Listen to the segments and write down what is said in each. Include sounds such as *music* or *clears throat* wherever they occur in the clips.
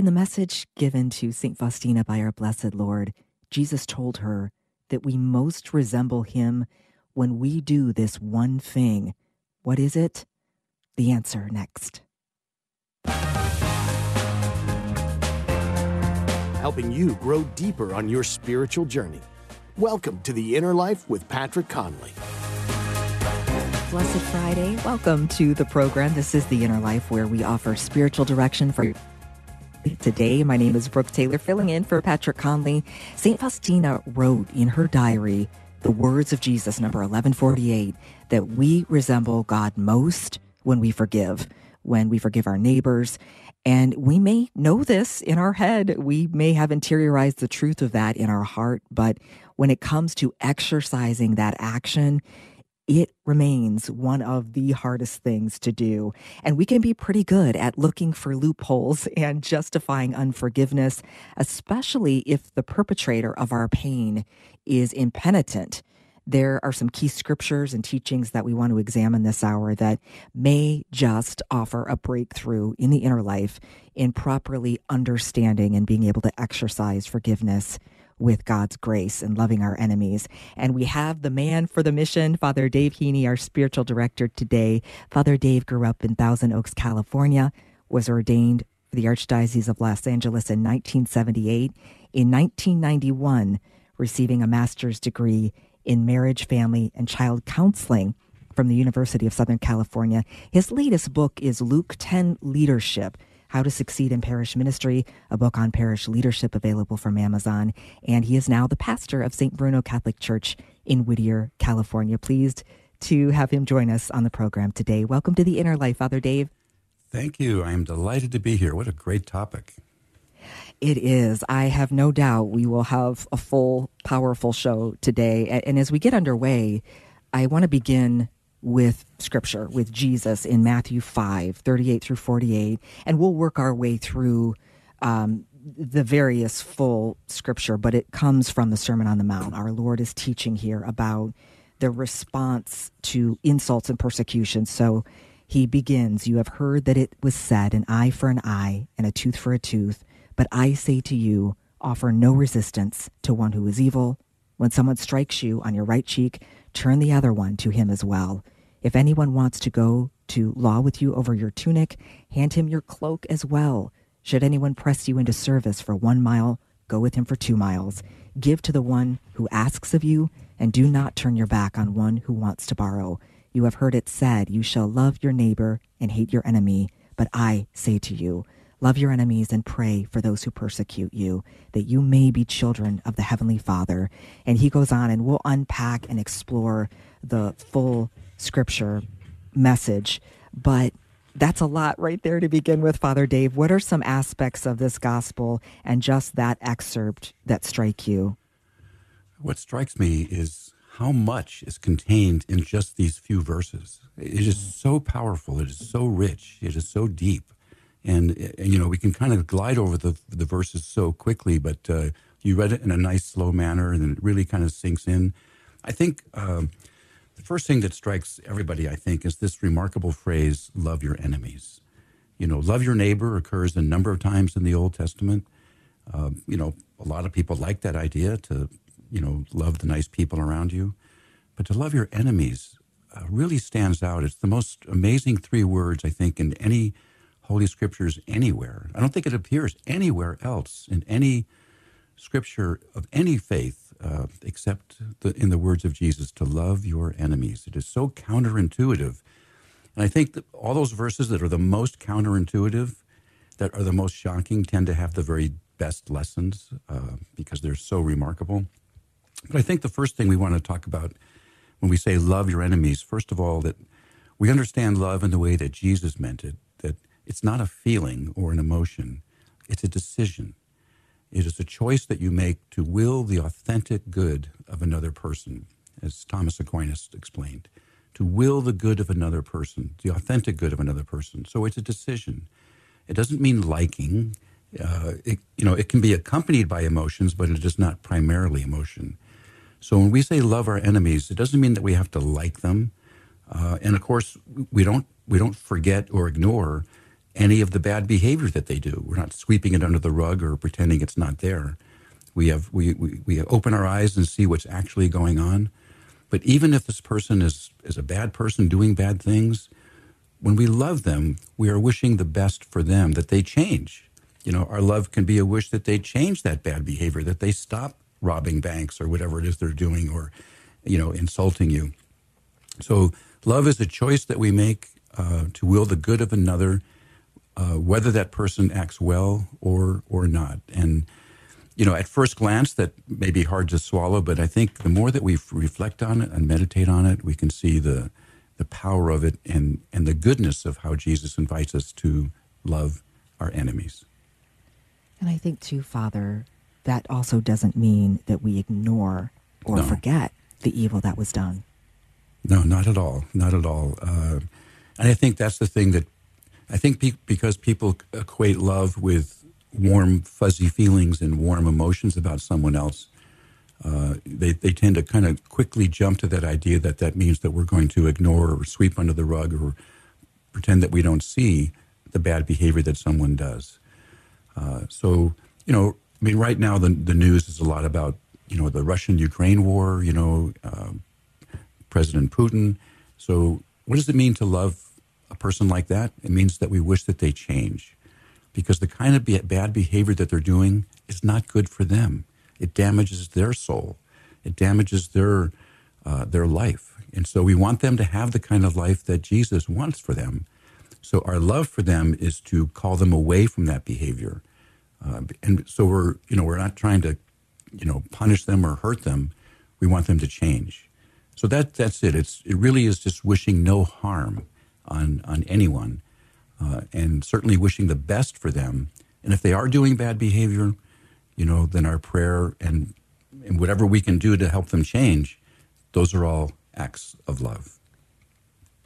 In the message given to St. Faustina by our Blessed Lord, Jesus told her that we most resemble him when we do this one thing. What is it? The answer next. Helping you grow deeper on your spiritual journey. Welcome to the Inner Life with Patrick Conley. Blessed Friday. Welcome to the program. This is the Inner Life where we offer spiritual direction for Today, my name is Brooke Taylor, filling in for Patrick Conley. St. Faustina wrote in her diary the words of Jesus, number 1148, that we resemble God most when we forgive, when we forgive our neighbors. And we may know this in our head. We may have interiorized the truth of that in our heart. But when it comes to exercising that action, it remains one of the hardest things to do. And we can be pretty good at looking for loopholes and justifying unforgiveness, especially if the perpetrator of our pain is impenitent. There are some key scriptures and teachings that we want to examine this hour that may just offer a breakthrough in the inner life in properly understanding and being able to exercise forgiveness with God's grace and loving our enemies. And we have the man for the mission, Father Dave Heney, our spiritual director today. Father Dave grew up in Thousand Oaks, California, was ordained for the Archdiocese of Los Angeles in 1978. In 1991, receiving a master's degree in marriage, family, and child counseling from the University of Southern California. His latest book is Luke 10 Leadership how to Succeed in Parish Ministry, a book on parish leadership available from Amazon. And he is now the pastor of St. Bruno Catholic Church in Whittier, California. Pleased to have him join us on the program today. Welcome to the Inner Life, Father Dave. Thank you. I am delighted to be here. What a great topic. It is. I have no doubt we will have a full, powerful show today. And as we get underway, I want to begin with scripture, with Jesus in Matthew 5, 38 through 48. And we'll work our way through um, the various full scripture, but it comes from the Sermon on the Mount. Our Lord is teaching here about the response to insults and persecution. So he begins You have heard that it was said, an eye for an eye and a tooth for a tooth. But I say to you, offer no resistance to one who is evil. When someone strikes you on your right cheek, turn the other one to him as well. If anyone wants to go to law with you over your tunic, hand him your cloak as well. Should anyone press you into service for one mile, go with him for two miles. Give to the one who asks of you, and do not turn your back on one who wants to borrow. You have heard it said, You shall love your neighbor and hate your enemy. But I say to you, Love your enemies and pray for those who persecute you, that you may be children of the Heavenly Father. And he goes on, and we'll unpack and explore the full scripture message. But that's a lot right there to begin with, Father Dave. What are some aspects of this gospel and just that excerpt that strike you? What strikes me is how much is contained in just these few verses. It is so powerful. It is so rich. It is so deep and, and you know we can kind of glide over the the verses so quickly, but uh, you read it in a nice slow manner, and it really kind of sinks in. I think um, the first thing that strikes everybody, I think, is this remarkable phrase: "Love your enemies." You know, love your neighbor occurs a number of times in the Old Testament. Uh, you know, a lot of people like that idea to, you know, love the nice people around you, but to love your enemies uh, really stands out. It's the most amazing three words I think in any Holy Scriptures anywhere. I don't think it appears anywhere else in any scripture of any faith uh, except the, in the words of Jesus to love your enemies. It is so counterintuitive. And I think that all those verses that are the most counterintuitive, that are the most shocking, tend to have the very best lessons uh, because they're so remarkable. But I think the first thing we want to talk about when we say love your enemies, first of all, that we understand love in the way that Jesus meant it, it's not a feeling or an emotion, it's a decision. It is a choice that you make to will the authentic good of another person, as Thomas Aquinas explained. To will the good of another person, the authentic good of another person. So it's a decision. It doesn't mean liking. Uh, it, you know, it can be accompanied by emotions, but it is not primarily emotion. So when we say love our enemies, it doesn't mean that we have to like them. Uh, and of course, we don't we don't forget or ignore any of the bad behavior that they do. We're not sweeping it under the rug or pretending it's not there. We have we, we, we open our eyes and see what's actually going on. But even if this person is, is a bad person doing bad things, when we love them, we are wishing the best for them, that they change. You know, our love can be a wish that they change that bad behavior, that they stop robbing banks or whatever it is they're doing or, you know, insulting you. So love is a choice that we make uh, to will the good of another, uh, whether that person acts well or or not. And you know, at first glance, that may be hard to swallow, but I think the more that we reflect on it and meditate on it, we can see the the power of it and and the goodness of how Jesus invites us to love our enemies. And I think too, Father, that also doesn't mean that we ignore or no. forget the evil that was done. No, not at all. Not at all. Uh, and I think that's the thing that I think pe- because people equate love with warm, fuzzy feelings and warm emotions about someone else, uh, they, they tend to kind of quickly jump to that idea that that means that we're going to ignore or sweep under the rug or pretend that we don't see the bad behavior that someone does. Uh, so, you know, I mean, right now the, the news is a lot about, you know, the Russian Ukraine war, you know, uh, President Putin. So, what does it mean to love person like that? It means that we wish that they change because the kind of bad behavior that they're doing is not good for them. It damages their soul, it damages their, uh, their life. And so, we want them to have the kind of life that Jesus wants for them. So, our love for them is to call them away from that behavior. Uh, and so we're, you know, we're not trying to, you know, punish them or hurt them. We want them to change. So that that's it. It's it really is just wishing no harm on on anyone, uh, and certainly wishing the best for them. And if they are doing bad behavior, you know, then our prayer and and whatever we can do to help them change, those are all acts of love.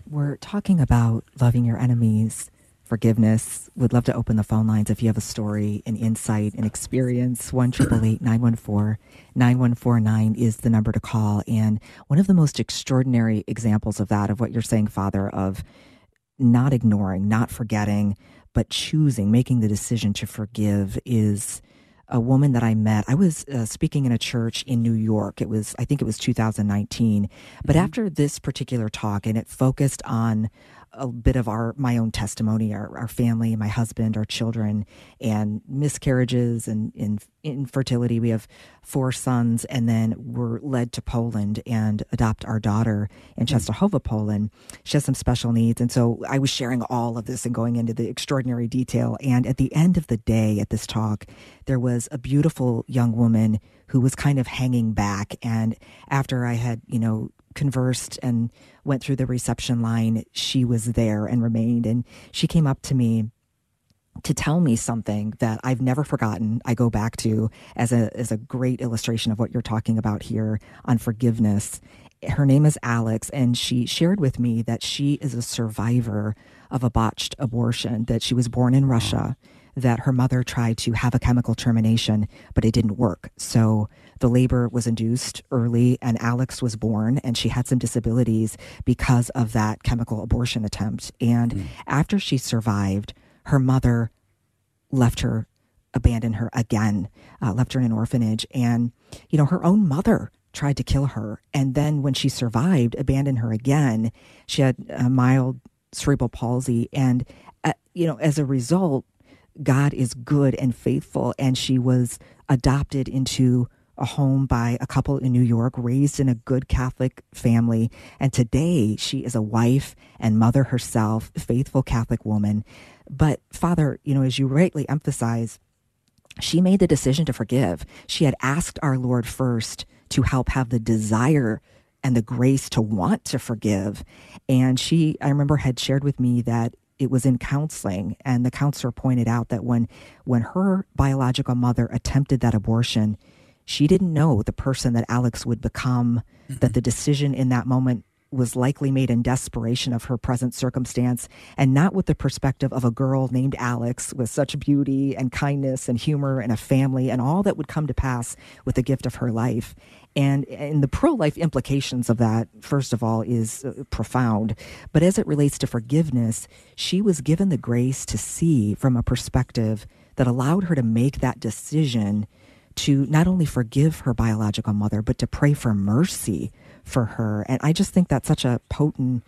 We're talking about loving your enemies forgiveness. Would love to open the phone lines if you have a story, an insight, an experience. 1 914 9149 is the number to call. And one of the most extraordinary examples of that, of what you're saying, Father, of not ignoring, not forgetting, but choosing, making the decision to forgive is a woman that I met. I was uh, speaking in a church in New York. It was, I think it was 2019. But mm-hmm. after this particular talk, and it focused on a bit of our my own testimony, our, our family, my husband, our children, and miscarriages and, and infertility. We have four sons, and then we're led to Poland and adopt our daughter in hmm. Częstochowa, Poland. She has some special needs, and so I was sharing all of this and going into the extraordinary detail. And at the end of the day, at this talk, there was a beautiful young woman who was kind of hanging back. And after I had, you know, conversed and went through the reception line, she was there and remained. And she came up to me to tell me something that I've never forgotten. I go back to as a as a great illustration of what you're talking about here on forgiveness. Her name is Alex, and she shared with me that she is a survivor of a botched abortion. That she was born in Russia. That her mother tried to have a chemical termination, but it didn't work. So the labor was induced early and Alex was born and she had some disabilities because of that chemical abortion attempt. And mm. after she survived, her mother left her, abandoned her again, uh, left her in an orphanage. And, you know, her own mother tried to kill her. And then when she survived, abandoned her again. She had a mild cerebral palsy. And, uh, you know, as a result, God is good and faithful. And she was adopted into a home by a couple in New York, raised in a good Catholic family. And today she is a wife and mother herself, faithful Catholic woman. But, Father, you know, as you rightly emphasize, she made the decision to forgive. She had asked our Lord first to help have the desire and the grace to want to forgive. And she, I remember, had shared with me that it was in counseling and the counselor pointed out that when when her biological mother attempted that abortion she didn't know the person that Alex would become, mm-hmm. that the decision in that moment was likely made in desperation of her present circumstance and not with the perspective of a girl named Alex with such beauty and kindness and humor and a family and all that would come to pass with the gift of her life. And, and the pro life implications of that, first of all, is uh, profound. But as it relates to forgiveness, she was given the grace to see from a perspective that allowed her to make that decision to not only forgive her biological mother, but to pray for mercy for her. And I just think that's such a potent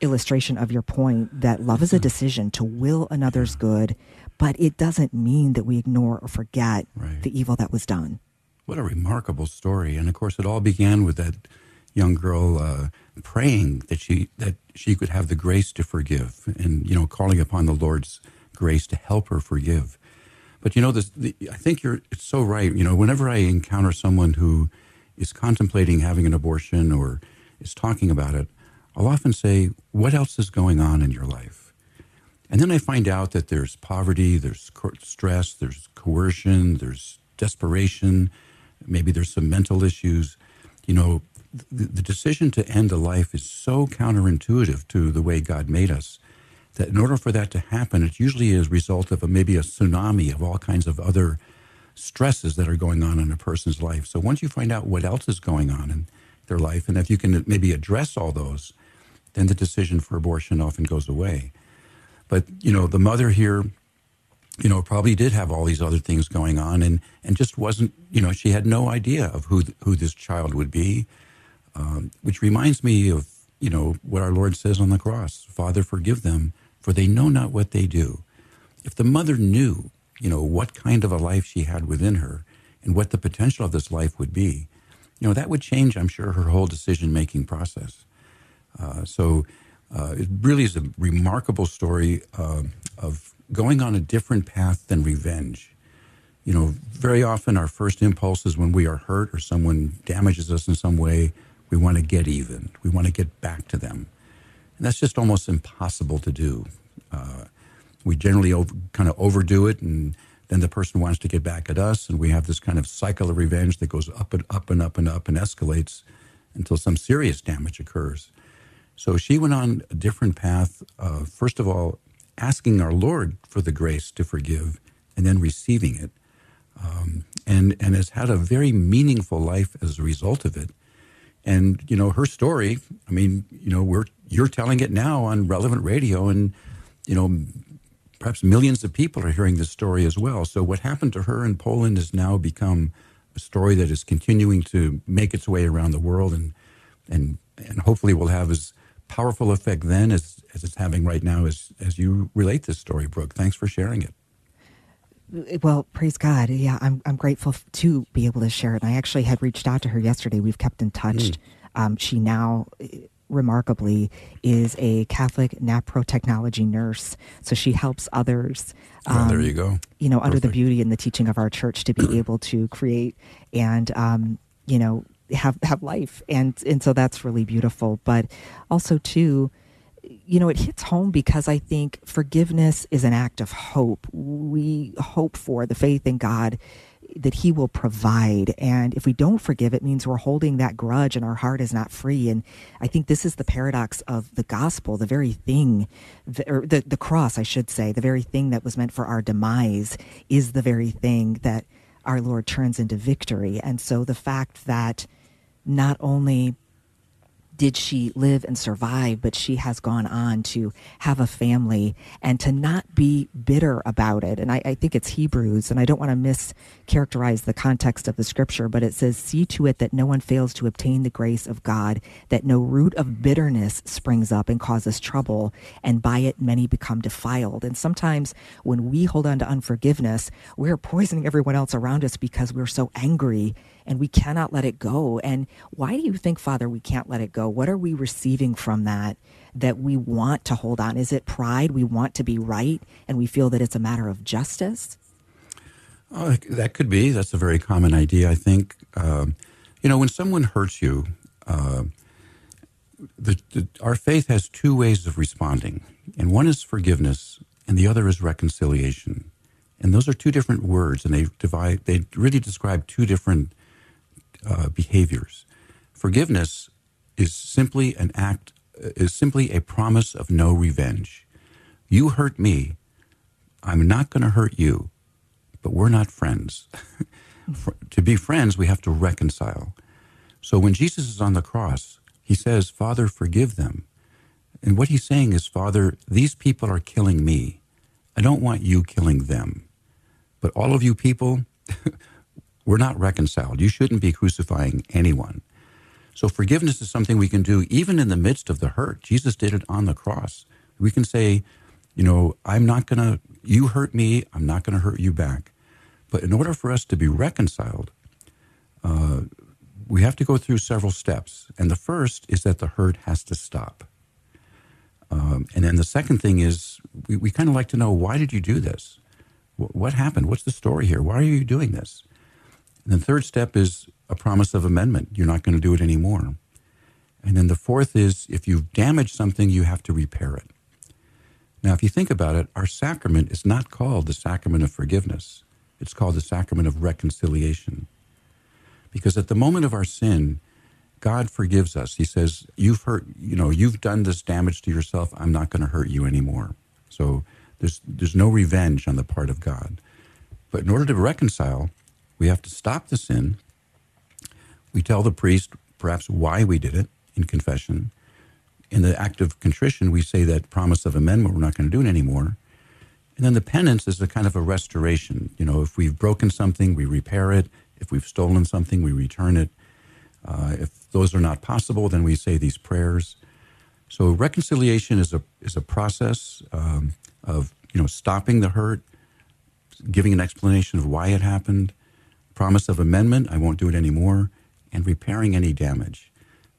illustration of your point that love is a decision to will another's good, but it doesn't mean that we ignore or forget right. the evil that was done. What a remarkable story. And of course, it all began with that young girl uh, praying that she that she could have the grace to forgive and you know calling upon the lord's grace to help her forgive but you know this the, i think you're it's so right you know whenever i encounter someone who is contemplating having an abortion or is talking about it, I'll often say, What else is going on in your life? And then I find out that there's poverty, there's stress, there's coercion, there's desperation, maybe there's some mental issues. You know, the, the decision to end a life is so counterintuitive to the way God made us that in order for that to happen, it usually is a result of a, maybe a tsunami of all kinds of other stresses that are going on in a person's life. So once you find out what else is going on in their life, and if you can maybe address all those, then the decision for abortion often goes away. But you know, the mother here, you know, probably did have all these other things going on, and and just wasn't, you know, she had no idea of who who this child would be, um, which reminds me of you know what our Lord says on the cross: "Father, forgive them, for they know not what they do." If the mother knew you know, what kind of a life she had within her and what the potential of this life would be, you know, that would change, I'm sure, her whole decision making process. Uh, so uh, it really is a remarkable story uh, of going on a different path than revenge. You know, very often our first impulse is when we are hurt or someone damages us in some way, we want to get even. We want to get back to them. And that's just almost impossible to do. Uh, we generally over, kind of overdo it and then the person wants to get back at us and we have this kind of cycle of revenge that goes up and up and up and up and escalates until some serious damage occurs. So she went on a different path uh, first of all asking our lord for the grace to forgive and then receiving it. Um, and and has had a very meaningful life as a result of it and you know her story i mean you know we're you're telling it now on relevant radio and you know perhaps millions of people are hearing this story as well. So what happened to her in Poland has now become a story that is continuing to make its way around the world and and and hopefully will have as powerful effect then as, as it's having right now as as you relate this story, Brooke. Thanks for sharing it. Well, praise God. Yeah, I'm I'm grateful to be able to share it. And I actually had reached out to her yesterday. We've kept in touch. Mm. Um, she now remarkably, is a Catholic napro technology nurse. So she helps others. Um, oh, there you go. You know, Perfect. under the beauty and the teaching of our church to be *clears throat* able to create and, um, you know, have have life, and and so that's really beautiful. But also too, you know, it hits home because I think forgiveness is an act of hope. We hope for the faith in God that he will provide. And if we don't forgive, it means we're holding that grudge and our heart is not free. And I think this is the paradox of the gospel, the very thing, or the, the cross, I should say, the very thing that was meant for our demise is the very thing that our Lord turns into victory. And so the fact that not only did she live and survive, but she has gone on to have a family and to not be bitter about it. And I, I, think it's Hebrews, and I don't want to mischaracterize the context of the scripture, but it says, See to it that no one fails to obtain the grace of God, that no root of bitterness springs up and causes trouble, and by it many become defiled. And sometimes when we hold on to unforgiveness, we're poisoning everyone else around us because we're so angry and we cannot let it go. And why do you think, Father, we can't let it go? What are we receiving from that that we want to hold on? Is it pride? We want to be right and we feel that it's a matter of justice? Uh, that could be. That's a very common idea, I think. Uh, you know, when someone hurts you, uh, the, the, our faith has two ways of responding, and one is forgiveness, and the other is reconciliation. And those are two different words, and they divide. They really describe two different uh, behaviors. Forgiveness is simply an act, is simply a promise of no revenge. You hurt me, I'm not going to hurt you, but we're not friends. *laughs* to be friends, we have to reconcile. So when Jesus is on the cross, he says, Father, forgive them. And what he's saying is, Father, these people are killing me. I don't want you killing them. But all of you people, *laughs* we're not reconciled. You shouldn't be crucifying anyone. So forgiveness is something we can do even in the midst of the hurt. Jesus did it on the cross. We can say, you know, I'm not going to, you hurt me, I'm not going to hurt you back. But in order for us to be reconciled, uh, we have to go through several steps. And the first is that the hurt has to stop. Um, and then the second thing is we, we kind of like to know why did you do this? W- what happened? What's the story here? Why are you doing this? And the third step is a promise of amendment. You're not going to do it anymore. And then the fourth is if you've damaged something, you have to repair it. Now, if you think about it, our sacrament is not called the sacrament of forgiveness. It's called the sacrament of reconciliation. Because at the moment of our sin, God forgives us. He says, You've hurt, you know, you've done this damage to yourself. I'm not going to hurt you anymore. So there's, there's no revenge on the part of God. But in order to reconcile, we have to stop the sin. We tell the priest perhaps why we did it in confession. In the act of contrition, we say that promise of amendment, we're not going to do it anymore. And then the penance is a kind of a restoration. You know, if we've broken something, we repair it. If we've stolen something, we return it. Uh, if those are not possible, then we say these prayers. So reconciliation is a is a process um, of you know stopping the hurt, giving an explanation of why it happened, promise of amendment, I won't do it anymore, and repairing any damage.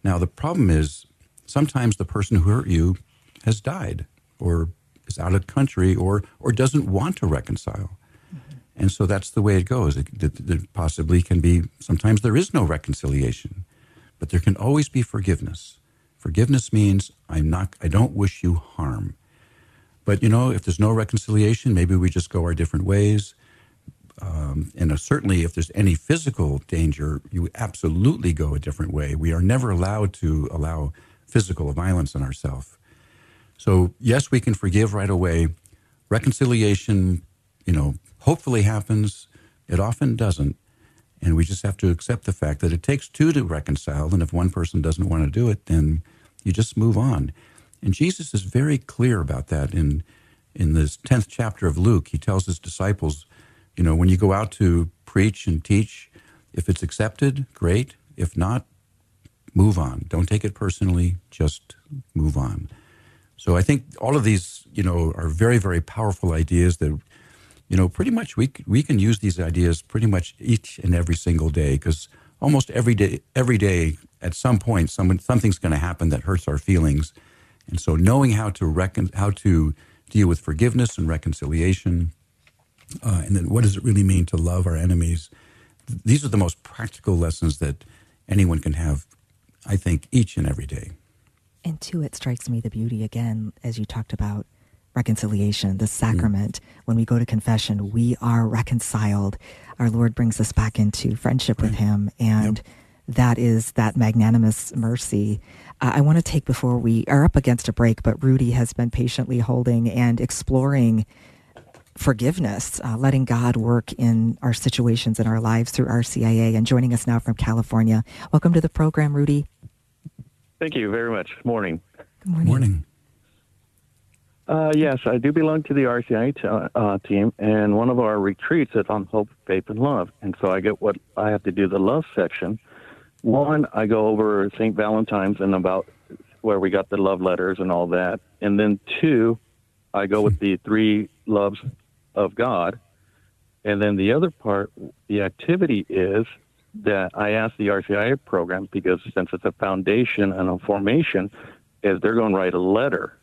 Now the problem is sometimes the person who hurt you has died or is out of country or or doesn't want to reconcile. Mm-hmm. And so that's the way it goes. It, it, possibly can be, sometimes there is no reconciliation, but there can always be forgiveness. Forgiveness means I'm not, I don't wish you harm. But, you know, if there's no reconciliation, maybe we just go our different ways. Um, and uh, certainly, if there's any physical danger, you absolutely go a different way. We are never allowed to allow physical violence on ourselves. So, yes, we can forgive right away. Reconciliation, you know, hopefully happens. It often doesn't. And we just have to accept the fact that it takes two to reconcile. And if one person doesn't want to do it, then you just move on. And Jesus is very clear about that in, in this 10th chapter of Luke. He tells his disciples, you know, when you go out to preach and teach, if it's accepted, great. If not, move on. Don't take it personally, just move on. So I think all of these, you know, are very, very powerful ideas that you know, pretty much we we can use these ideas pretty much each and every single day because almost every day every day at some point someone something's going to happen that hurts our feelings, and so knowing how to reckon how to deal with forgiveness and reconciliation, uh, and then what does it really mean to love our enemies? These are the most practical lessons that anyone can have, I think, each and every day. And two, it strikes me the beauty again, as you talked about reconciliation, the sacrament. Mm. When we go to confession, we are reconciled. Our Lord brings us back into friendship right. with Him. And yep. that is that magnanimous mercy. Uh, I want to take before we are up against a break, but Rudy has been patiently holding and exploring forgiveness, uh, letting God work in our situations and our lives through RCIA, and joining us now from California. Welcome to the program, Rudy. Thank you very much. Morning. Good morning. Morning. Uh, yes, I do belong to the RCI t- uh, team, and one of our retreats is on hope, faith, and love. And so I get what I have to do the love section. One, I go over St. Valentine's and about where we got the love letters and all that. And then two, I go with the three loves of God. And then the other part, the activity is that I ask the RCIA program because since it's a foundation and a formation, is they're going to write a letter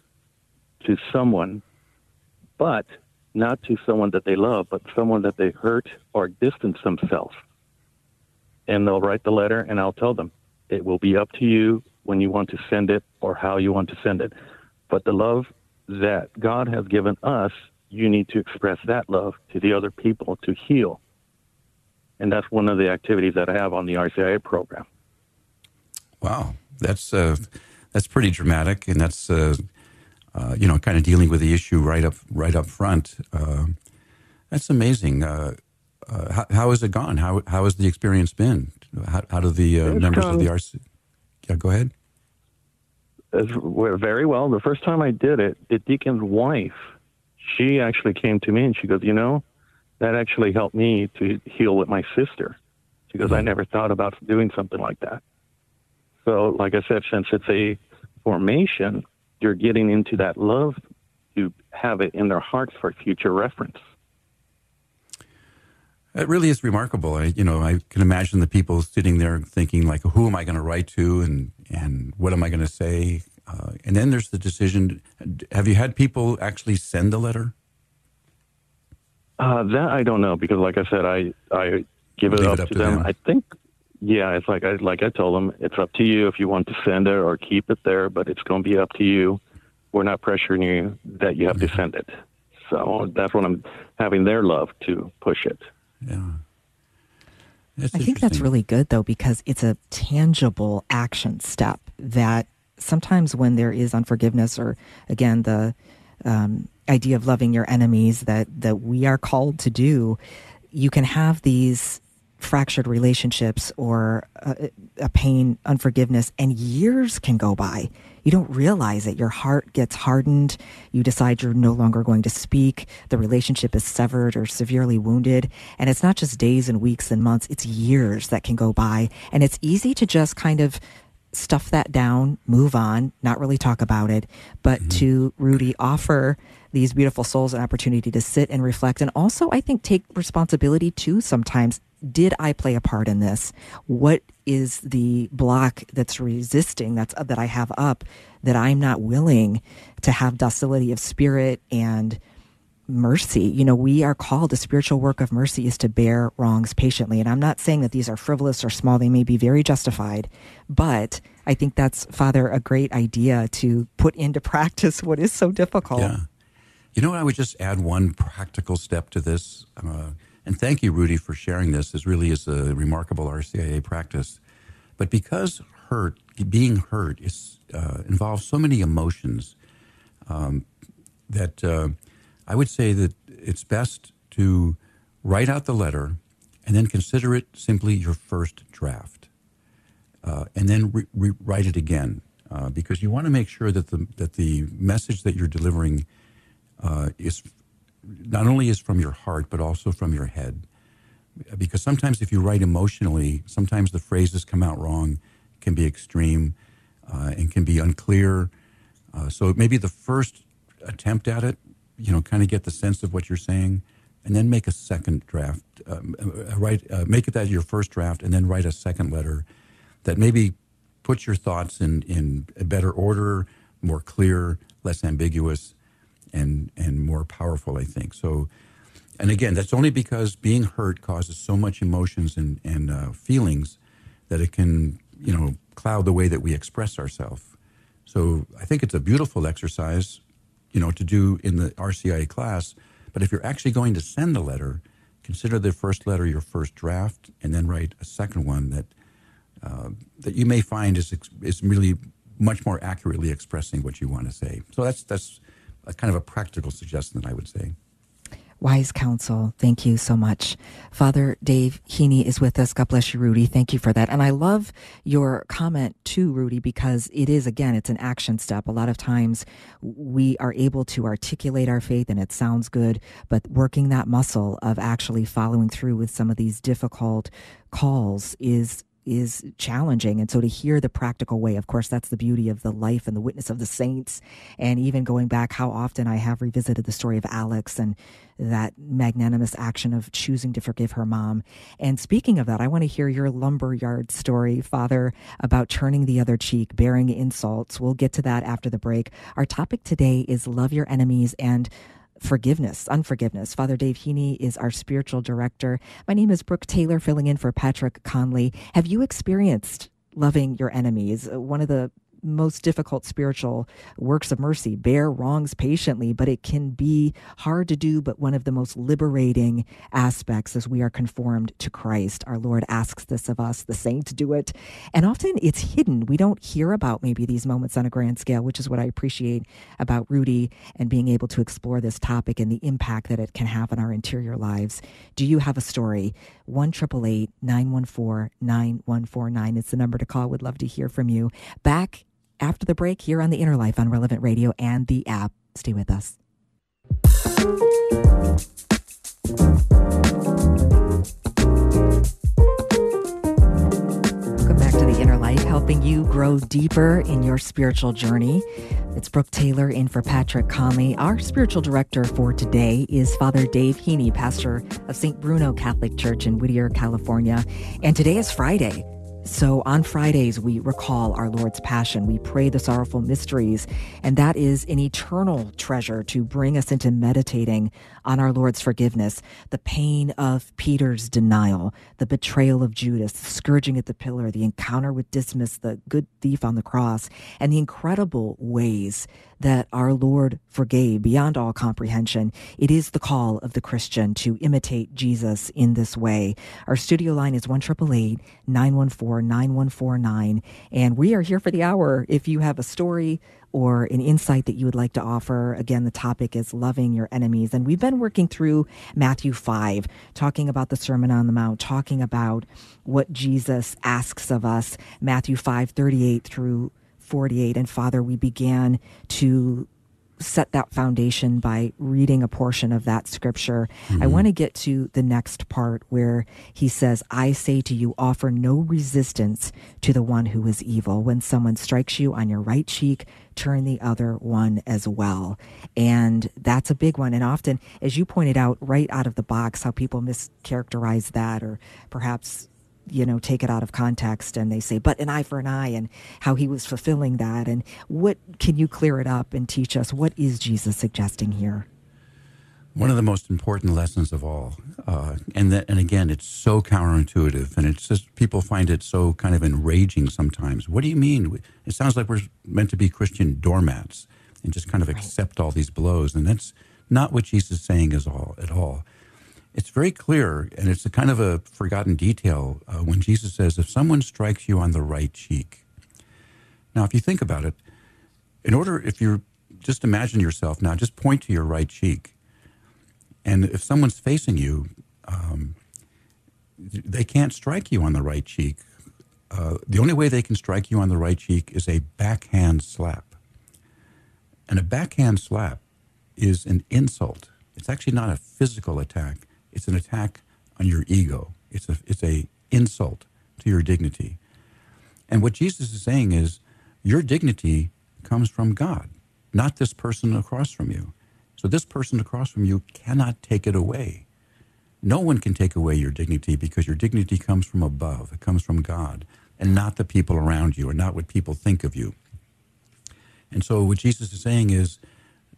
to someone, but not to someone that they love, but someone that they hurt or distance themselves. And they'll write the letter, and I'll tell them it will be up to you when you want to send it or how you want to send it. But the love that God has given us, you need to express that love to the other people to heal. And that's one of the activities that I have on the RCIA program. Wow. that's uh, that's pretty dramatic, and that's uh, uh, you know kind of dealing with the issue right up right up front. Uh, that's amazing. Uh, uh, how, how has it gone? How how has the experience been? How, how do the uh, members of the RC? Yeah, go ahead. Very well. The first time I did it, the deacon's wife, she actually came to me and she goes, you know, that actually helped me to heal with my sister. She goes, I mm-hmm. never thought about doing something like that. So, like I said, since it's a formation, you're getting into that love to have it in their hearts for future reference. It really is remarkable. I, you know, I can imagine the people sitting there thinking, like, who am I going to write to, and and what am I going to say? Uh, and then there's the decision. Have you had people actually send a letter? Uh, that I don't know because, like I said, I I give it, Leave up, to them. I think, yeah, it's like I like I told them, it's up to you if you want to send it or keep it there, but it's going to be up to you. We're not pressuring you that you have to send it. So that's what I'm having their love to push it. Yeah. That's I think that's really good though because it's a tangible action step that sometimes when there is unforgiveness or again the um, idea of loving your enemies that that we are called to do, you can have these fractured relationships or a, a pain, unforgiveness, and years can go by. You don't realize it. Your heart gets hardened. You decide you're no longer going to speak. The relationship is severed or severely wounded. And it's not just days and weeks and months, it's years that can go by. And it's easy to just kind of stuff that down, move on, not really talk about it, but mm-hmm. to Rudy offer these beautiful souls an opportunity to sit and reflect and also I think take responsibility too sometimes. Did I play a part in this? What is the block that's resisting that's that I have up that I'm not willing to have docility of spirit and mercy. You know, we are called, the spiritual work of mercy is to bear wrongs patiently. And I'm not saying that these are frivolous or small, they may be very justified, but I think that's, Father, a great idea to put into *laughs* practice what is so difficult. Yeah. You know what? I would just add one practical step to this. Uh, and thank you, Rudy, for sharing this. This really is a remarkable RCIA practice. But because hurt, being hurt, is, uh, involves so many emotions um, that uh, I would say that it's best to write out the letter and then consider it simply your first draft. Uh, and then re- re- write it again uh, because you want to make sure that the, that the message that you're delivering uh, is not only is from your heart but also from your head because sometimes if you write emotionally sometimes the phrases come out wrong can be extreme uh, and can be unclear uh, so maybe the first attempt at it you know kind of get the sense of what you're saying and then make a second draft um, uh, write uh, make it that your first draft and then write a second letter that maybe puts your thoughts in in a better order more clear less ambiguous and and more powerful i think. So and again that's only because being hurt causes so much emotions and and uh, feelings that it can you know cloud the way that we express ourselves so i think it's a beautiful exercise you know to do in the rcia class but if you're actually going to send a letter consider the first letter your first draft and then write a second one that uh, that you may find is is really much more accurately expressing what you want to say. So that's that's a kind of a practical suggestion that i would say Wise counsel. Thank you so much. Father Dave Heney is with us. God bless you, Rudy. Thank you for that. And I love your comment too, Rudy, because it is, again, it's an action step. A lot of times we are able to articulate our faith and it sounds good, but working that muscle of actually following through with some of these difficult calls is is challenging. And so to hear the practical way, of course, that's the beauty of the life and the witness of the saints. And even going back, how often I have revisited the story of Alex and that magnanimous action of choosing to forgive her mom. And speaking of that, I want to hear your lumberyard story, Father, about turning the other cheek, bearing insults. We'll get to that after the break. Our topic today is love your enemies and forgiveness, unforgiveness. Father Dave Heney is our spiritual director. My name is Brooke Taylor, filling in for Patrick Conley. Have you experienced loving your enemies? One of the most difficult spiritual works of mercy, bear wrongs patiently, but it can be hard to do, but one of the most liberating aspects as we are conformed to Christ. Our Lord asks this of us, the saints do it. And often it's hidden. We don't hear about maybe these moments on a grand scale, which is what I appreciate about Rudy and being able to explore this topic and the impact that it can have on our interior lives. Do you have a story? 1 914 9149 is the number to call. Would love to hear from you. Back after the break here on The Inner Life on Relevant Radio and the app. Stay with us. Welcome back to The Inner Life, helping you grow deeper in your spiritual journey. It's Brooke Taylor in for Patrick Conley. Our spiritual director for today is Father Dave Heney, pastor of St. Bruno Catholic Church in Whittier, California. And today is Friday. So on Fridays, we recall our Lord's Passion. We pray the sorrowful mysteries, and that is an eternal treasure to bring us into meditating on our Lord's forgiveness, the pain of Peter's denial, the betrayal of Judas, the scourging at the pillar, the encounter with Dismas, the good thief on the cross, and the incredible ways that our Lord forgave beyond all comprehension. It is the call of the Christian to imitate Jesus in this way. Our studio line is 1 914 9149. And we are here for the hour. If you have a story, or an insight that you would like to offer. Again, the topic is loving your enemies. And we've been working through Matthew 5, talking about the Sermon on the Mount, talking about what Jesus asks of us, Matthew 5, 38 through 48. And Father, we began to set that foundation by reading a portion of that scripture. Mm-hmm. I want to get to the next part where he says, I say to you, offer no resistance to the one who is evil. When someone strikes you on your right cheek, turn the other one as well. And that's a big one. And often, as you pointed out right out of the box, how people mischaracterize that or perhaps you know, take it out of context and they say, but an eye for an eye, and how he was fulfilling that. And what can you clear it up and teach us? What is Jesus suggesting here? One of the most important lessons of all, uh, and that, and again, it's so counterintuitive, and it's just people find it so kind of enraging sometimes. What do you mean? It sounds like we're meant to be Christian doormats and just kind of right. accept all these blows, and that's not what Jesus is saying is all at all. It's very clear, and it's a kind of a forgotten detail uh, when Jesus says, If someone strikes you on the right cheek. Now, if you think about it, in order, if you're just imagine yourself now, just point to your right cheek. And if someone's facing you, um, they can't strike you on the right cheek. Uh, the only way they can strike you on the right cheek is a backhand slap. And a backhand slap is an insult. It's actually not a physical attack. It's an attack on your ego. It's a it's a insult to your dignity. And what Jesus is saying is your dignity comes from God, not this person across from you. So this person across from you cannot take it away. No one can take away your dignity because your dignity comes from above. It comes from God and not the people around you or not what people think of you. And so what Jesus is saying is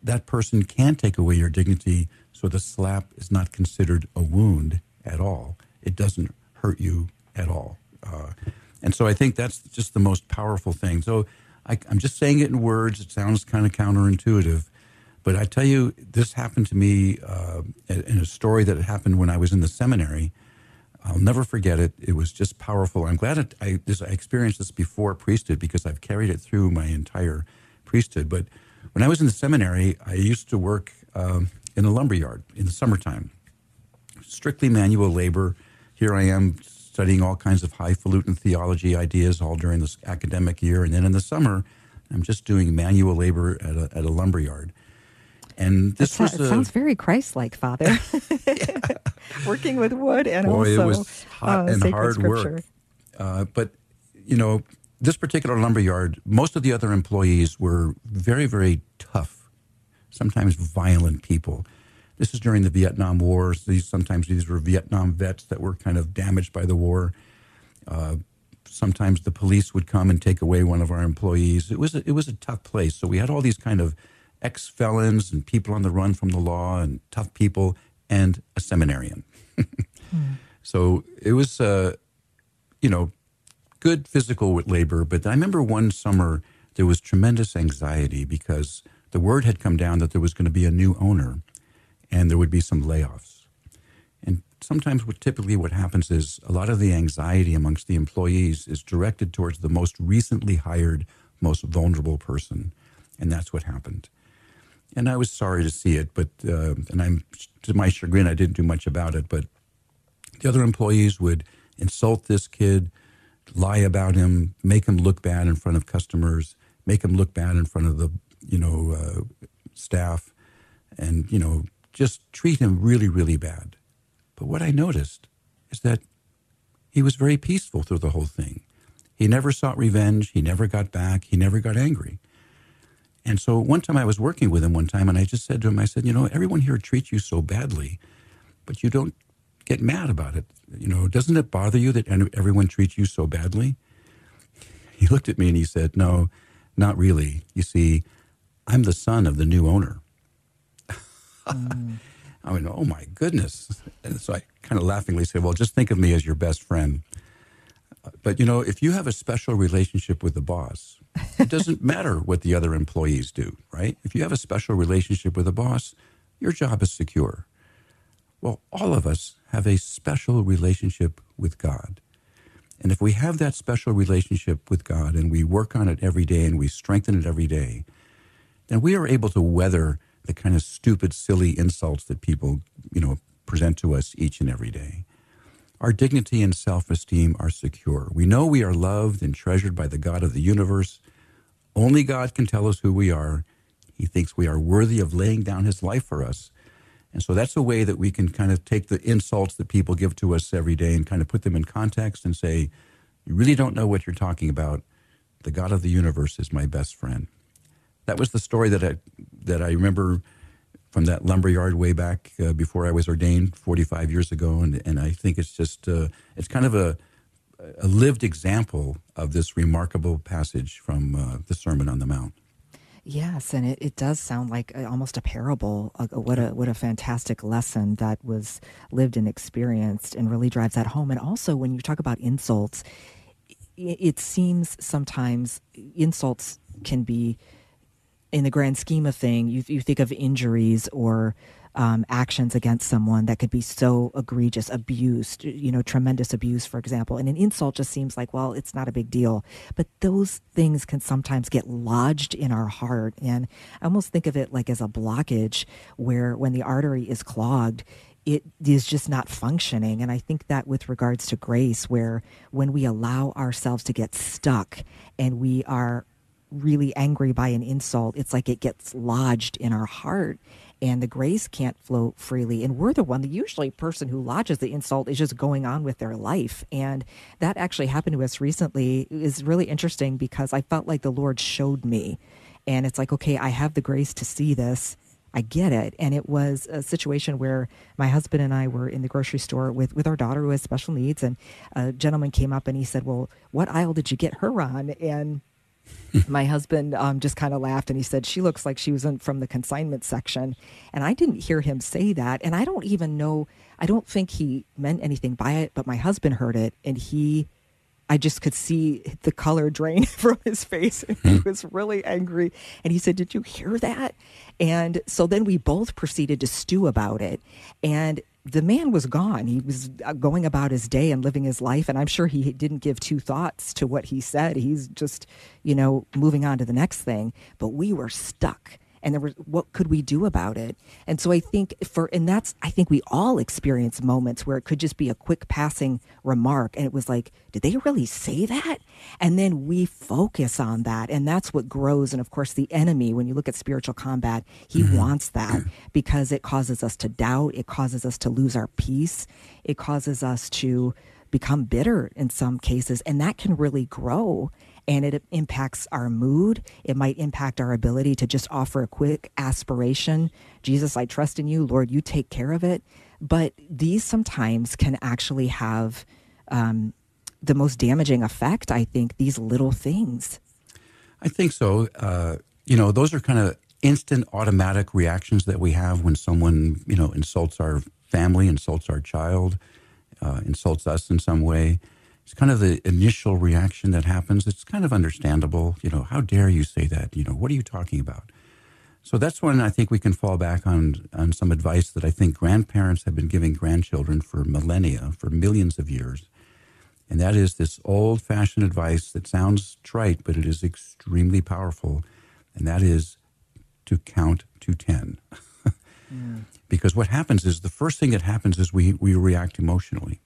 that person can take away your dignity so the slap is not considered a wound at all. It doesn't hurt you at all. Uh, and so I think that's just the most powerful thing. So I, am just saying it in words. It sounds kind of counterintuitive. But I tell you, this happened to me uh, in a story that happened when I was in the seminary. I'll never forget it. It was just powerful. I'm glad it, I, this, I experienced this before priesthood because I've carried it through my entire priesthood. But when I was in the seminary, I used to work um, in a lumber yard in the summertime. Strictly manual labor. Here I am studying all kinds of highfalutin theology ideas all during this academic year. And then in the summer, I'm just doing manual labor at a, at a lumber yard. And this was a, sounds very Christ-like, Father. *laughs* *laughs* Working with wood and boy, also it was hot uh, and hard scripture. work. Uh, but you know, this particular lumber yard, most of the other employees were very, very tough sometimes violent people. This is during the Vietnam Wars. These sometimes these were Vietnam vets that were kind of damaged by the war. Uh, sometimes the police would come and take away one of our employees. It was a, it was a tough place. So we had all these kind of ex felons and people on the run from the law and tough people and a seminarian. *laughs* So it was, uh, you know, good physical labor. But I remember one summer there was tremendous anxiety because the word had come down that there was going to be a new owner and there would be some layoffs. And sometimes what typically what happens is a lot of the anxiety amongst the employees is directed towards the most recently hired, most vulnerable person. And that's what happened. And I was sorry to see it, but uh, and I'm to my chagrin, I didn't do much about it. But the other employees would insult this kid, lie about him, make him look bad in front of customers, make him look bad in front of the you know uh, staff, and you know just treat him really really bad. But what I noticed is that he was very peaceful through the whole thing. He never sought revenge. He never got back. He never got angry. And so one time I was working with him one time, and I just said to him, I said, you know, everyone here treats you so badly, but you don't get mad about it. You know, doesn't it bother you that everyone treats you so badly? *laughs* He looked at me and he said, no, not really. You see, I'm the son of the new owner. Mm. *laughs* I mean, oh my goodness. And so I kind of laughingly said, well, just think of me as your best friend. But, you know, if you have a special relationship with the boss, it doesn't *laughs* matter what the other employees do, right? If you have a special relationship with a boss, your job is secure. Well, all of us have a special relationship with God. And if we have that special relationship with God and we work on it every day and we strengthen it every day, then we are able to weather the kind of stupid, silly insults that people, you know, present to us each and every day. Our dignity and self esteem are secure. We know we are loved and treasured by the God of the universe. Only God can tell us who we are. He thinks we are worthy of laying down his life for us. And so that's a way that we can kind of take the insults that people give to us every day and kind of put them in context and say, You really don't know what you're talking about. The God of the universe is my best friend. That was the story that I, that I remember from that lumberyard way back uh, before I was ordained 45 years ago, and and I think it's just uh, it's kind of a a lived example of this remarkable passage from uh, the Sermon on the Mount. Yes, and it, it does sound like a, almost a parable. Uh, what a what a fantastic lesson that was lived and experienced, and really drives that home. And also, when you talk about insults, it, it seems sometimes insults can be in the grand scheme of thing, you, you think of injuries or um, actions against someone that could be so egregious, abused, you know, tremendous abuse, for example. And an insult just seems like, well, it's not a big deal. But those things can sometimes get lodged in our heart. And I almost think of it like as a blockage where when the artery is clogged, it is just not functioning. And I think that with regards to grace, where when we allow ourselves to get stuck and we are really angry by an insult, it's like it gets lodged in our heart and the grace can't flow freely. And we're the one, the usually person who lodges the insult is just going on with their life. And that actually happened to us recently is really interesting because I felt like the Lord showed me. And it's like, okay, I have the grace to see this. I get it. And it was a situation where my husband and I were in the grocery store with, with our daughter who has special needs. And a gentleman came up and he said, Well, what aisle did you get her on? And *laughs* my husband um, just kind of laughed and he said, She looks like she was in, from the consignment section. And I didn't hear him say that. And I don't even know, I don't think he meant anything by it, but my husband heard it and he, I just could see the color drain *laughs* from his face. And *laughs* he was really angry. And he said, Did you hear that? And so then we both proceeded to stew about it. And the man was gone. He was uh, going about his day and living his life. And I'm sure he didn't give two thoughts to what he said. He's just, you know, moving on to the next thing. But we were stuck and there was what could we do about it? And so i think for and that's i think we all experience moments where it could just be a quick passing remark and it was like did they really say that? And then we focus on that. And that's what grows. And of course the enemy when you look at spiritual combat he mm-hmm. wants that *clears throat* because it causes us to doubt. It causes us to lose our peace. It causes us to become bitter in some cases. And that can really grow and it impacts our mood. It might impact our ability to just offer a quick aspiration Jesus, I trust in you. Lord, you take care of it. But these sometimes can actually have um, the most damaging effect, I think, these little things. I think so. Uh, you know, those are kind of instant automatic reactions that we have when someone, you know, insults our family, insults our child, uh, insults us in some way. It's kind of the initial reaction that happens. It's kind of understandable. You know, how dare you say that? You know, what are you talking about? So that's when I think we can fall back on, on some advice that I think grandparents have been giving grandchildren for millennia, for millions of years. And that is this old fashioned advice that sounds trite, but it is extremely powerful. And that is to count to 10. mm. *laughs* Because what happens is the first thing that happens is we, we react emotionally,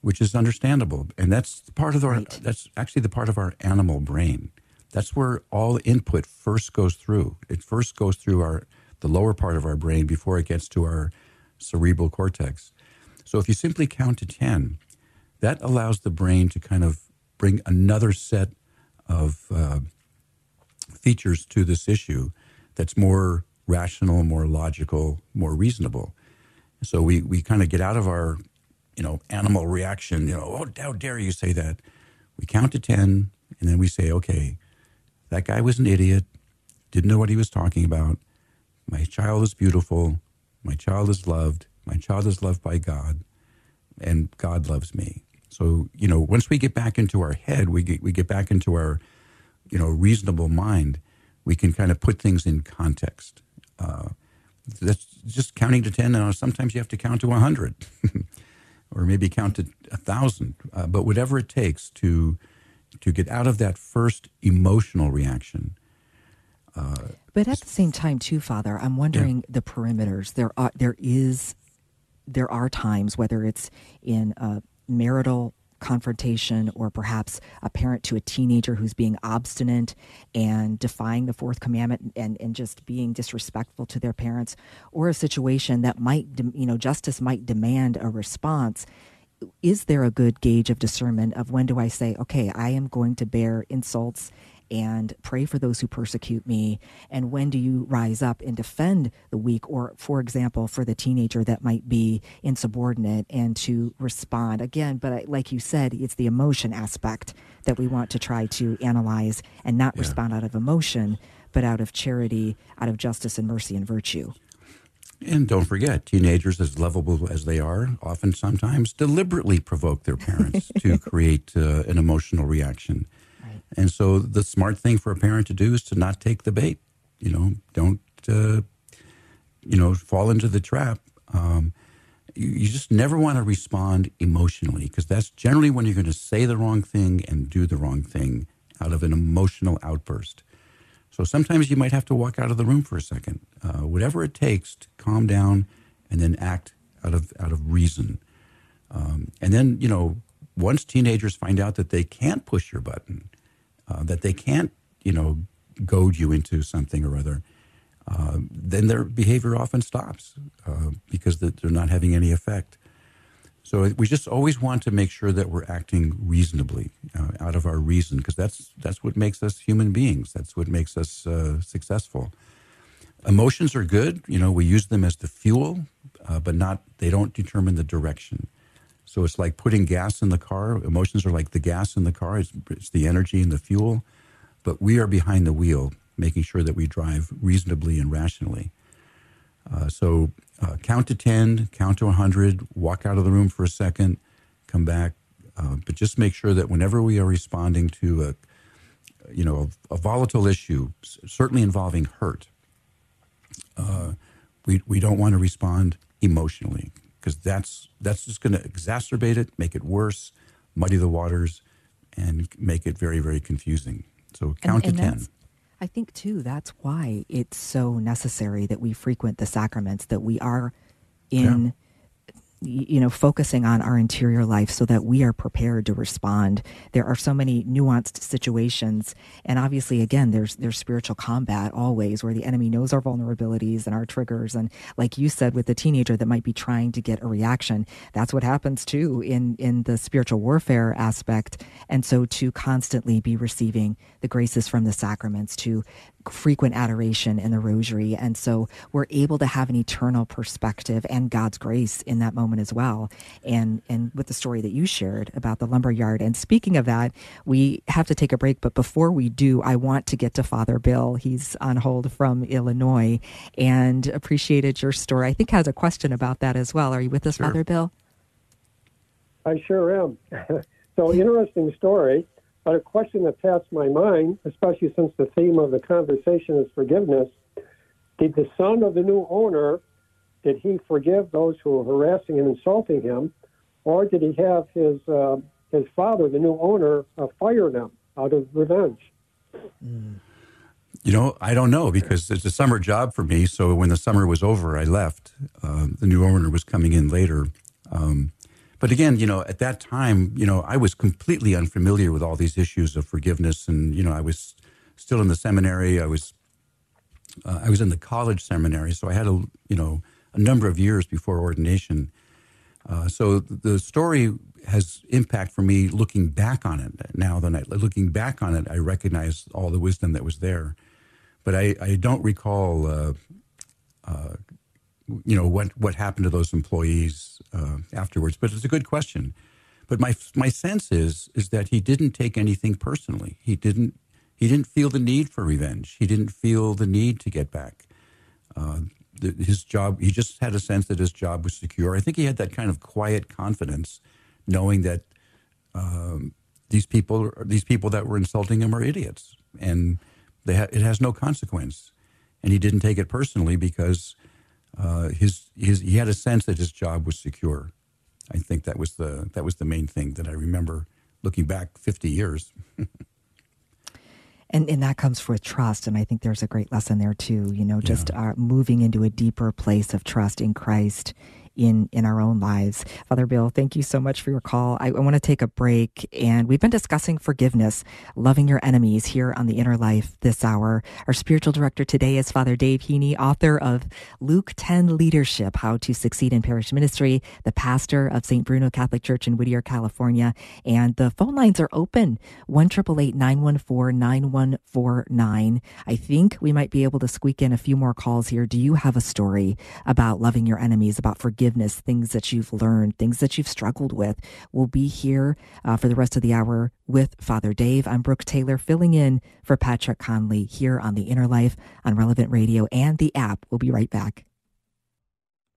which is understandable. And that's part of our, right. that's actually the part of our animal brain. That's where all input first goes through. It first goes through our, the lower part of our brain before it gets to our cerebral cortex. So if you simply count to 10, that allows the brain to kind of bring another set of uh, features to this issue that's more rational, more logical, more reasonable. So we, we kind of get out of our, you know, animal reaction, you know, oh, how dare you say that? We count to 10, and then we say, okay, that guy was an idiot, didn't know what he was talking about. My child is beautiful. My child is loved. My child is loved by God, and God loves me. So, you know, once we get back into our head, we get, we get back into our, you know, reasonable mind, we can kind of put things in context. Uh, that's just counting to 10. Uh, sometimes you have to count to 100 *laughs* or maybe count to 1,000. Uh, but whatever it takes to, to get out of that first emotional reaction. Uh, but at the same time, too, Father, I'm wondering yeah. the perimeters. There are, there is, there are times, whether it's in marital confrontation or perhaps a parent to a teenager who's being obstinate and defying the fourth commandment and, and just being disrespectful to their parents or a situation that might you know justice might demand a response is there a good gauge of discernment of when do i say okay i am going to bear insults and pray for those who persecute me? And when do you rise up and defend the weak? Or, for example, for the teenager that might be insubordinate and to respond again. But like you said, it's the emotion aspect that we want to try to analyze and not yeah. respond out of emotion, but out of charity, out of justice and mercy and virtue. And don't forget, teenagers, as lovable as they are, often sometimes deliberately provoke their parents *laughs* to create uh, an emotional reaction. And so the smart thing for a parent to do is to not take the bait. You know, don't, uh, you know, fall into the trap. Um, you, you just never want to respond emotionally because that's generally when you're going to say the wrong thing and do the wrong thing out of an emotional outburst. So sometimes you might have to walk out of the room for a second, uh, whatever it takes to calm down and then act out of out of reason. Um, and then you know, once teenagers find out that they can't push your button, uh, that they can't, you know, goad you into something or other, uh, then their behavior often stops uh, because they're not having any effect. So we just always want to make sure that we're acting reasonably, uh, out of our reason, because that's that's what makes us human beings. That's what makes us uh, successful. Emotions are good, you know. We use them as the fuel, uh, but not they don't determine the direction. So it's like putting gas in the car. Emotions are like the gas in the car, it's, it's the energy and the fuel. But we are behind the wheel, making sure that we drive reasonably and rationally. Uh, so uh, count to 10, count to 100, walk out of the room for a second, come back. Uh, but just make sure that whenever we are responding to a, you know, a, a volatile issue, certainly involving hurt, uh, we, we don't want to respond emotionally because that's that's just going to exacerbate it, make it worse, muddy the waters, and make it very very confusing. So count and, and to ten. I think too that's why it's so necessary that we frequent the sacraments, that we are in. Yeah you know, focusing on our interior life so that we are prepared to respond. There are so many nuanced situations, and obviously, again, there's there's spiritual combat always, where the enemy knows our vulnerabilities and our triggers, and like you said, with the teenager that might be trying to get a reaction, that's what happens too in in the spiritual warfare aspect. And so, to constantly be receiving the graces from the sacraments, to frequent adoration in the rosary. And so we're able to have an eternal perspective and God's grace in that moment as well. And and with the story that you shared about the lumber yard. And speaking of that, we have to take a break. But before we do, I want to get to Father Bill. He's on hold from Illinois and appreciated your story. I think has a question about that as well. Are you with us, sure. Father Bill? I sure am. *laughs* So interesting story, but a question that passed my mind, especially since the theme of the conversation is forgiveness. Did the son of the new owner, did he forgive those who were harassing and insulting him, or did he have his uh, his father, the new owner, uh, fire them out of revenge? You know, I don't know because it's a summer job for me. So when the summer was over, I left. Uh, the new owner was coming in later. Um, but again, you know, at that time, you know, I was completely unfamiliar with all these issues of forgiveness, and you know, I was still in the seminary. I was, uh, I was in the college seminary, so I had a, you know, a number of years before ordination. Uh, so the story has impact for me looking back on it now. Then I, looking back on it, I recognize all the wisdom that was there, but I, I don't recall, uh, uh, you know, what what happened to those employees uh, afterwards. But it's a good question. But my my sense is is that he didn't take anything personally. He didn't he didn't feel the need for revenge. He didn't feel the need to get back. Uh, his job, he just had a sense that his job was secure. I think he had that kind of quiet confidence, knowing that um, these people, these people that were insulting him, are idiots, and ha- it has no consequence. And he didn't take it personally because uh, his, his he had a sense that his job was secure. I think that was the that was the main thing that I remember looking back 50 years. and and that comes with trust and i think there's a great lesson there too you know just yeah. uh, moving into a deeper place of trust in christ in in our own lives. Father Bill, thank you so much for your call. I, I want to take a break, and we've been discussing forgiveness, loving your enemies here on the Inner Life this hour. Our spiritual director today is Father Dave Heney, author of Luke 10 Leadership: How to Succeed in Parish Ministry, the pastor of St. Bruno Catholic Church in Whittier, California, and the phone lines are open one triple eight nine one four nine one four nine. I think we might be able to squeak in a few more calls here. Do you have a story about loving your enemies, about forgiveness? Forgiveness, things that you've learned, things that you've struggled with. We'll be here uh, for the rest of the hour with Father Dave. I'm Brooke Taylor, filling in for Patrick Conley here on The Inner Life on Relevant Radio and the app. We'll be right back.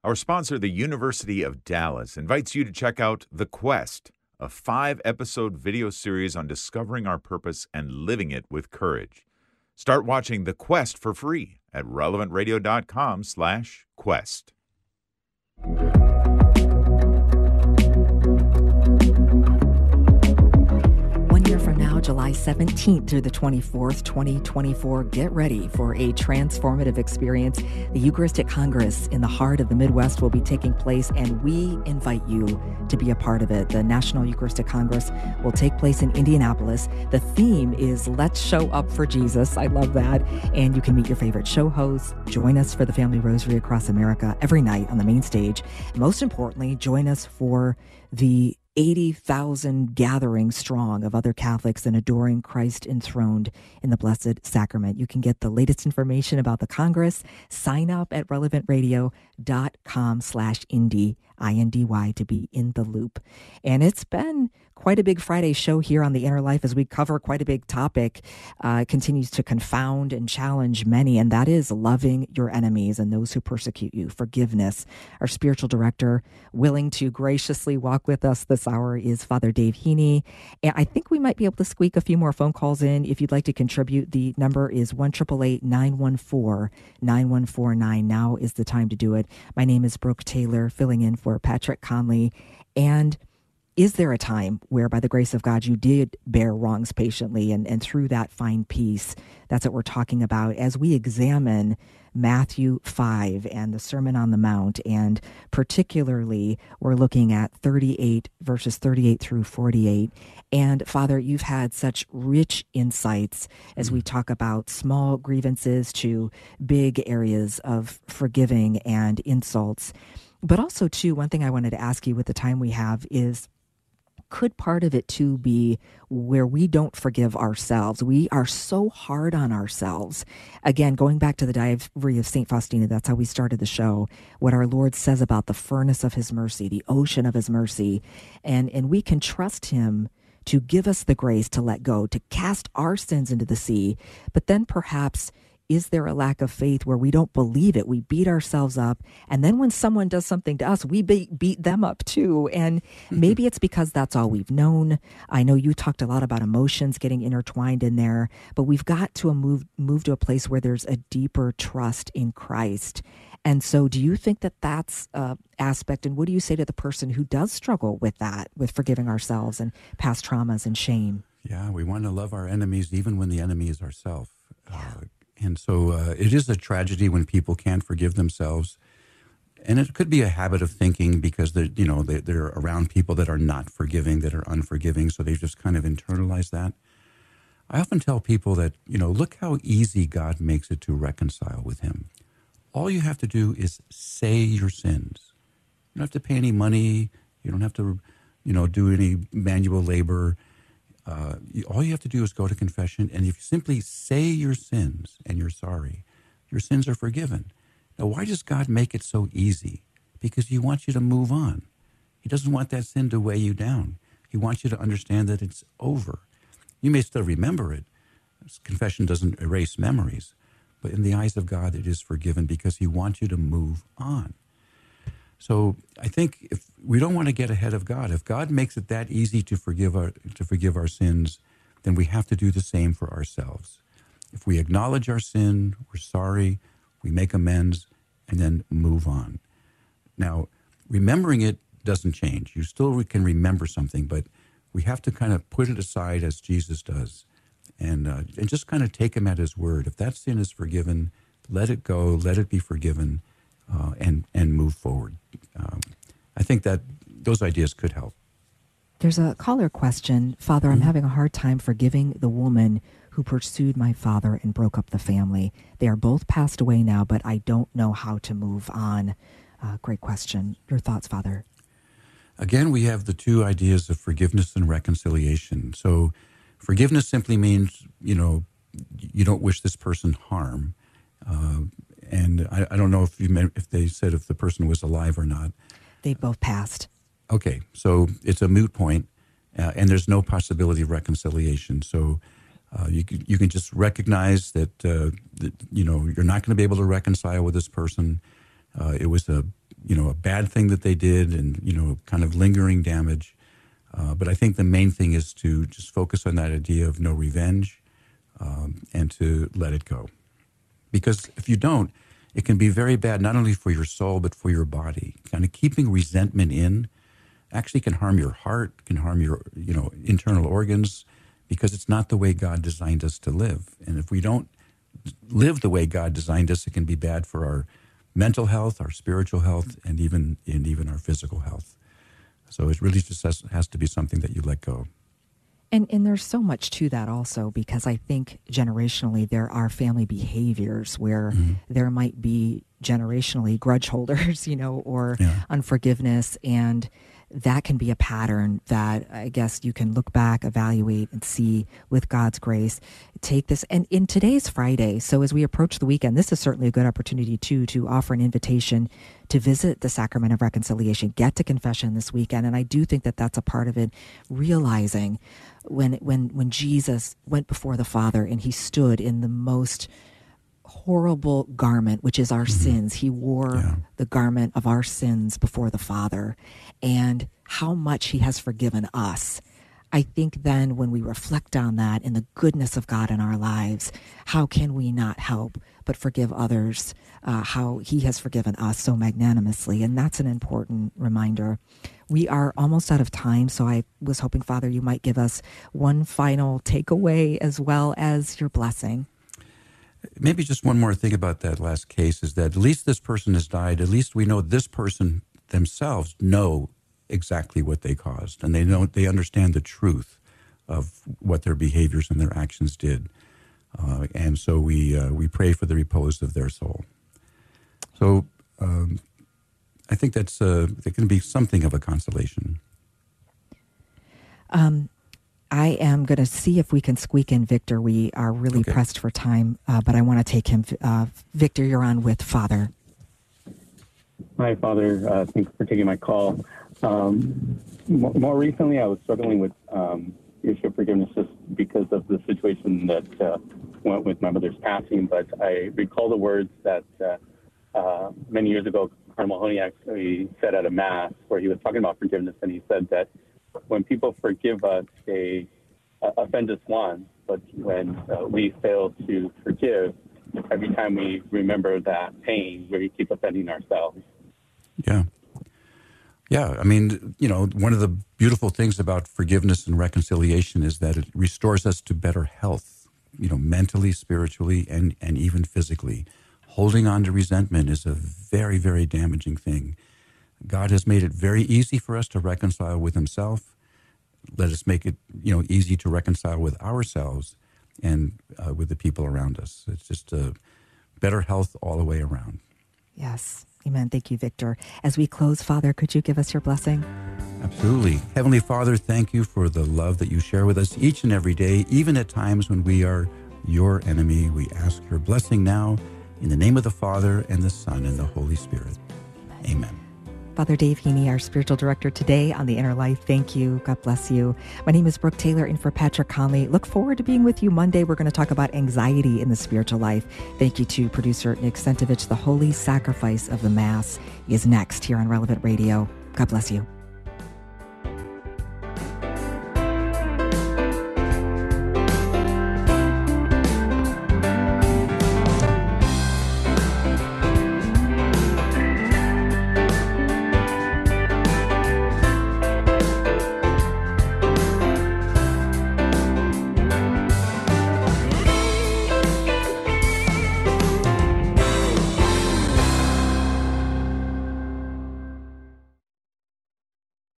Our sponsor, the University of Dallas, invites you to check out The Quest, a five episode video series on discovering our purpose and living it with courage. Start watching The Quest for free at relevantradio.com/quest. Okay. July 17th through the 24th, 2024. Get ready for a transformative experience. The Eucharistic Congress in the heart of the Midwest will be taking place, and we invite you to be a part of it. The National Eucharistic Congress will take place in Indianapolis. The theme is Let's Show Up for Jesus. I love that. And you can meet your favorite show hosts. Join us for the Family Rosary across America every night on the main stage. Most importantly, join us for the 80,000 gatherings strong of other Catholics and adoring Christ enthroned in the Blessed Sacrament. You can get the latest information about the Congress. Sign up at relevantradio.com slash Indy, I-N-D-Y, to be in the loop. And it's been quite a big Friday show here on The Inner Life as we cover quite a big topic. Uh, continues to confound and challenge many, and that is loving your enemies and those who persecute you, forgiveness. Our spiritual director, willing to graciously walk with us this hour, is Father Dave Heney. And I think we might be able to squeak a few more phone calls in. If you'd like to contribute, the number is 1 914 9149. Now is the time to do it. My name is Brooke Taylor, filling in for Patrick Conley. And is there a time where, by the grace of God, you did bear wrongs patiently and, and through that find peace? That's what we're talking about as we examine Matthew 5 and the Sermon on the Mount. And particularly, we're looking at 38, verses 38 through 48. And Father, you've had such rich insights as we talk about small grievances to big areas of forgiving and insults. But also, too, one thing I wanted to ask you with the time we have is could part of it too be where we don't forgive ourselves? We are so hard on ourselves. Again, going back to the diary of St. Faustina, that's how we started the show. What our Lord says about the furnace of his mercy, the ocean of his mercy. And, and we can trust him to give us the grace to let go, to cast our sins into the sea, but then perhaps is there a lack of faith where we don't believe it? We beat ourselves up. And then when someone does something to us, we be- beat them up too. And mm-hmm. maybe it's because that's all we've known. I know you talked a lot about emotions getting intertwined in there, but we've got to move, move to a place where there's a deeper trust in Christ. And so, do you think that that's an aspect? And what do you say to the person who does struggle with that, with forgiving ourselves and past traumas and shame? Yeah, we want to love our enemies even when the enemy is ourselves. Yeah. Uh, and so uh, it is a tragedy when people can't forgive themselves. And it could be a habit of thinking because they're, you know, they, they're around people that are not forgiving, that are unforgiving. So they've just kind of internalized that. I often tell people that, you know, look how easy God makes it to reconcile with Him. All you have to do is say your sins. You don't have to pay any money. You don't have to, you know, do any manual labor uh, you, all you have to do is go to confession, and if you simply say your sins and you're sorry, your sins are forgiven. Now, why does God make it so easy? Because He wants you to move on. He doesn't want that sin to weigh you down. He wants you to understand that it's over. You may still remember it. Confession doesn't erase memories, but in the eyes of God, it is forgiven because He wants you to move on. So I think if we don't want to get ahead of God, if God makes it that easy to forgive our to forgive our sins, then we have to do the same for ourselves. If we acknowledge our sin, we're sorry, we make amends, and then move on. Now, remembering it doesn't change. You still can remember something, but we have to kind of put it aside as Jesus does, and uh, and just kind of take Him at His word. If that sin is forgiven, let it go. Let it be forgiven uh, and and move forward. Um, I think that those ideas could help. There's a caller question, Father. I'm mm-hmm. having a hard time forgiving the woman who pursued my father and broke up the family. They are both passed away now, but I don't know how to move on. Uh, great question. Your thoughts, Father? Again, we have the two ideas of forgiveness and reconciliation. So, forgiveness simply means, you know, you don't wish this person harm. Uh, and I, I don't know if you meant, if they said if the person was alive or not. They both passed. Okay, so it's a moot point, uh, and there's no possibility of reconciliation. So uh, you can, you can just recognize that, uh, that you know you're not going to be able to reconcile with this person. Uh, it was a you know a bad thing that they did, and you know kind of lingering damage. Uh, but I think the main thing is to just focus on that idea of no revenge, um, and to let it go. Because if you don't, it can be very bad, not only for your soul, but for your body. Kind of keeping resentment in actually can harm your heart, can harm your you know internal organs, because it's not the way God designed us to live. And if we don't live the way God designed us, it can be bad for our mental health, our spiritual health, and even and even our physical health. So it really just has, has to be something that you let go. And and there's so much to that also because I think generationally there are family behaviors where mm-hmm. there might be generationally grudge holders, *laughs* you know, or yeah. unforgiveness and that can be a pattern that I guess you can look back, evaluate, and see with God's grace. Take this, and in today's Friday, so as we approach the weekend, this is certainly a good opportunity too to offer an invitation to visit the Sacrament of Reconciliation, get to confession this weekend, and I do think that that's a part of it. Realizing when when when Jesus went before the Father and he stood in the most horrible garment, which is our mm-hmm. sins. He wore yeah. the garment of our sins before the Father, and how much He has forgiven us. I think then when we reflect on that and the goodness of God in our lives, how can we not help but forgive others uh, how He has forgiven us so magnanimously? And that's an important reminder. We are almost out of time, so I was hoping, Father, you might give us one final takeaway as well as your blessing. Maybe just one more thing about that last case is that at least this person has died. At least we know this person themselves know exactly what they caused, and they know they understand the truth of what their behaviors and their actions did. Uh, and so we uh, we pray for the repose of their soul. So um, I think that's uh, that can be something of a consolation. Um, I am going to see if we can squeak in Victor. We are really okay. pressed for time, uh, but I want to take him. Uh, Victor, you're on with Father. Hi, Father. Uh, thanks for taking my call. Um, more recently, I was struggling with um, of forgiveness just because of the situation that uh, went with my mother's passing, but I recall the words that uh, uh, many years ago, Cardinal Mahony actually said at a mass where he was talking about forgiveness, and he said that when people forgive us, they uh, offend us once, but when uh, we fail to forgive, every time we remember that pain, we keep offending ourselves. Yeah. Yeah, I mean, you know, one of the beautiful things about forgiveness and reconciliation is that it restores us to better health, you know, mentally, spiritually, and, and even physically. Holding on to resentment is a very, very damaging thing. God has made it very easy for us to reconcile with Himself. Let us make it, you know, easy to reconcile with ourselves and uh, with the people around us. It's just a better health all the way around. Yes. Amen. Thank you, Victor. As we close, Father, could you give us your blessing? Absolutely. Heavenly Father, thank you for the love that you share with us each and every day, even at times when we are your enemy. We ask your blessing now in the name of the Father and the Son and the Holy Spirit. Amen. Father Dave Heney, our spiritual director today on The Inner Life. Thank you. God bless you. My name is Brooke Taylor, and for Patrick Conley, look forward to being with you Monday. We're going to talk about anxiety in the spiritual life. Thank you to producer Nick Sentovich. The Holy Sacrifice of the Mass is next here on Relevant Radio. God bless you.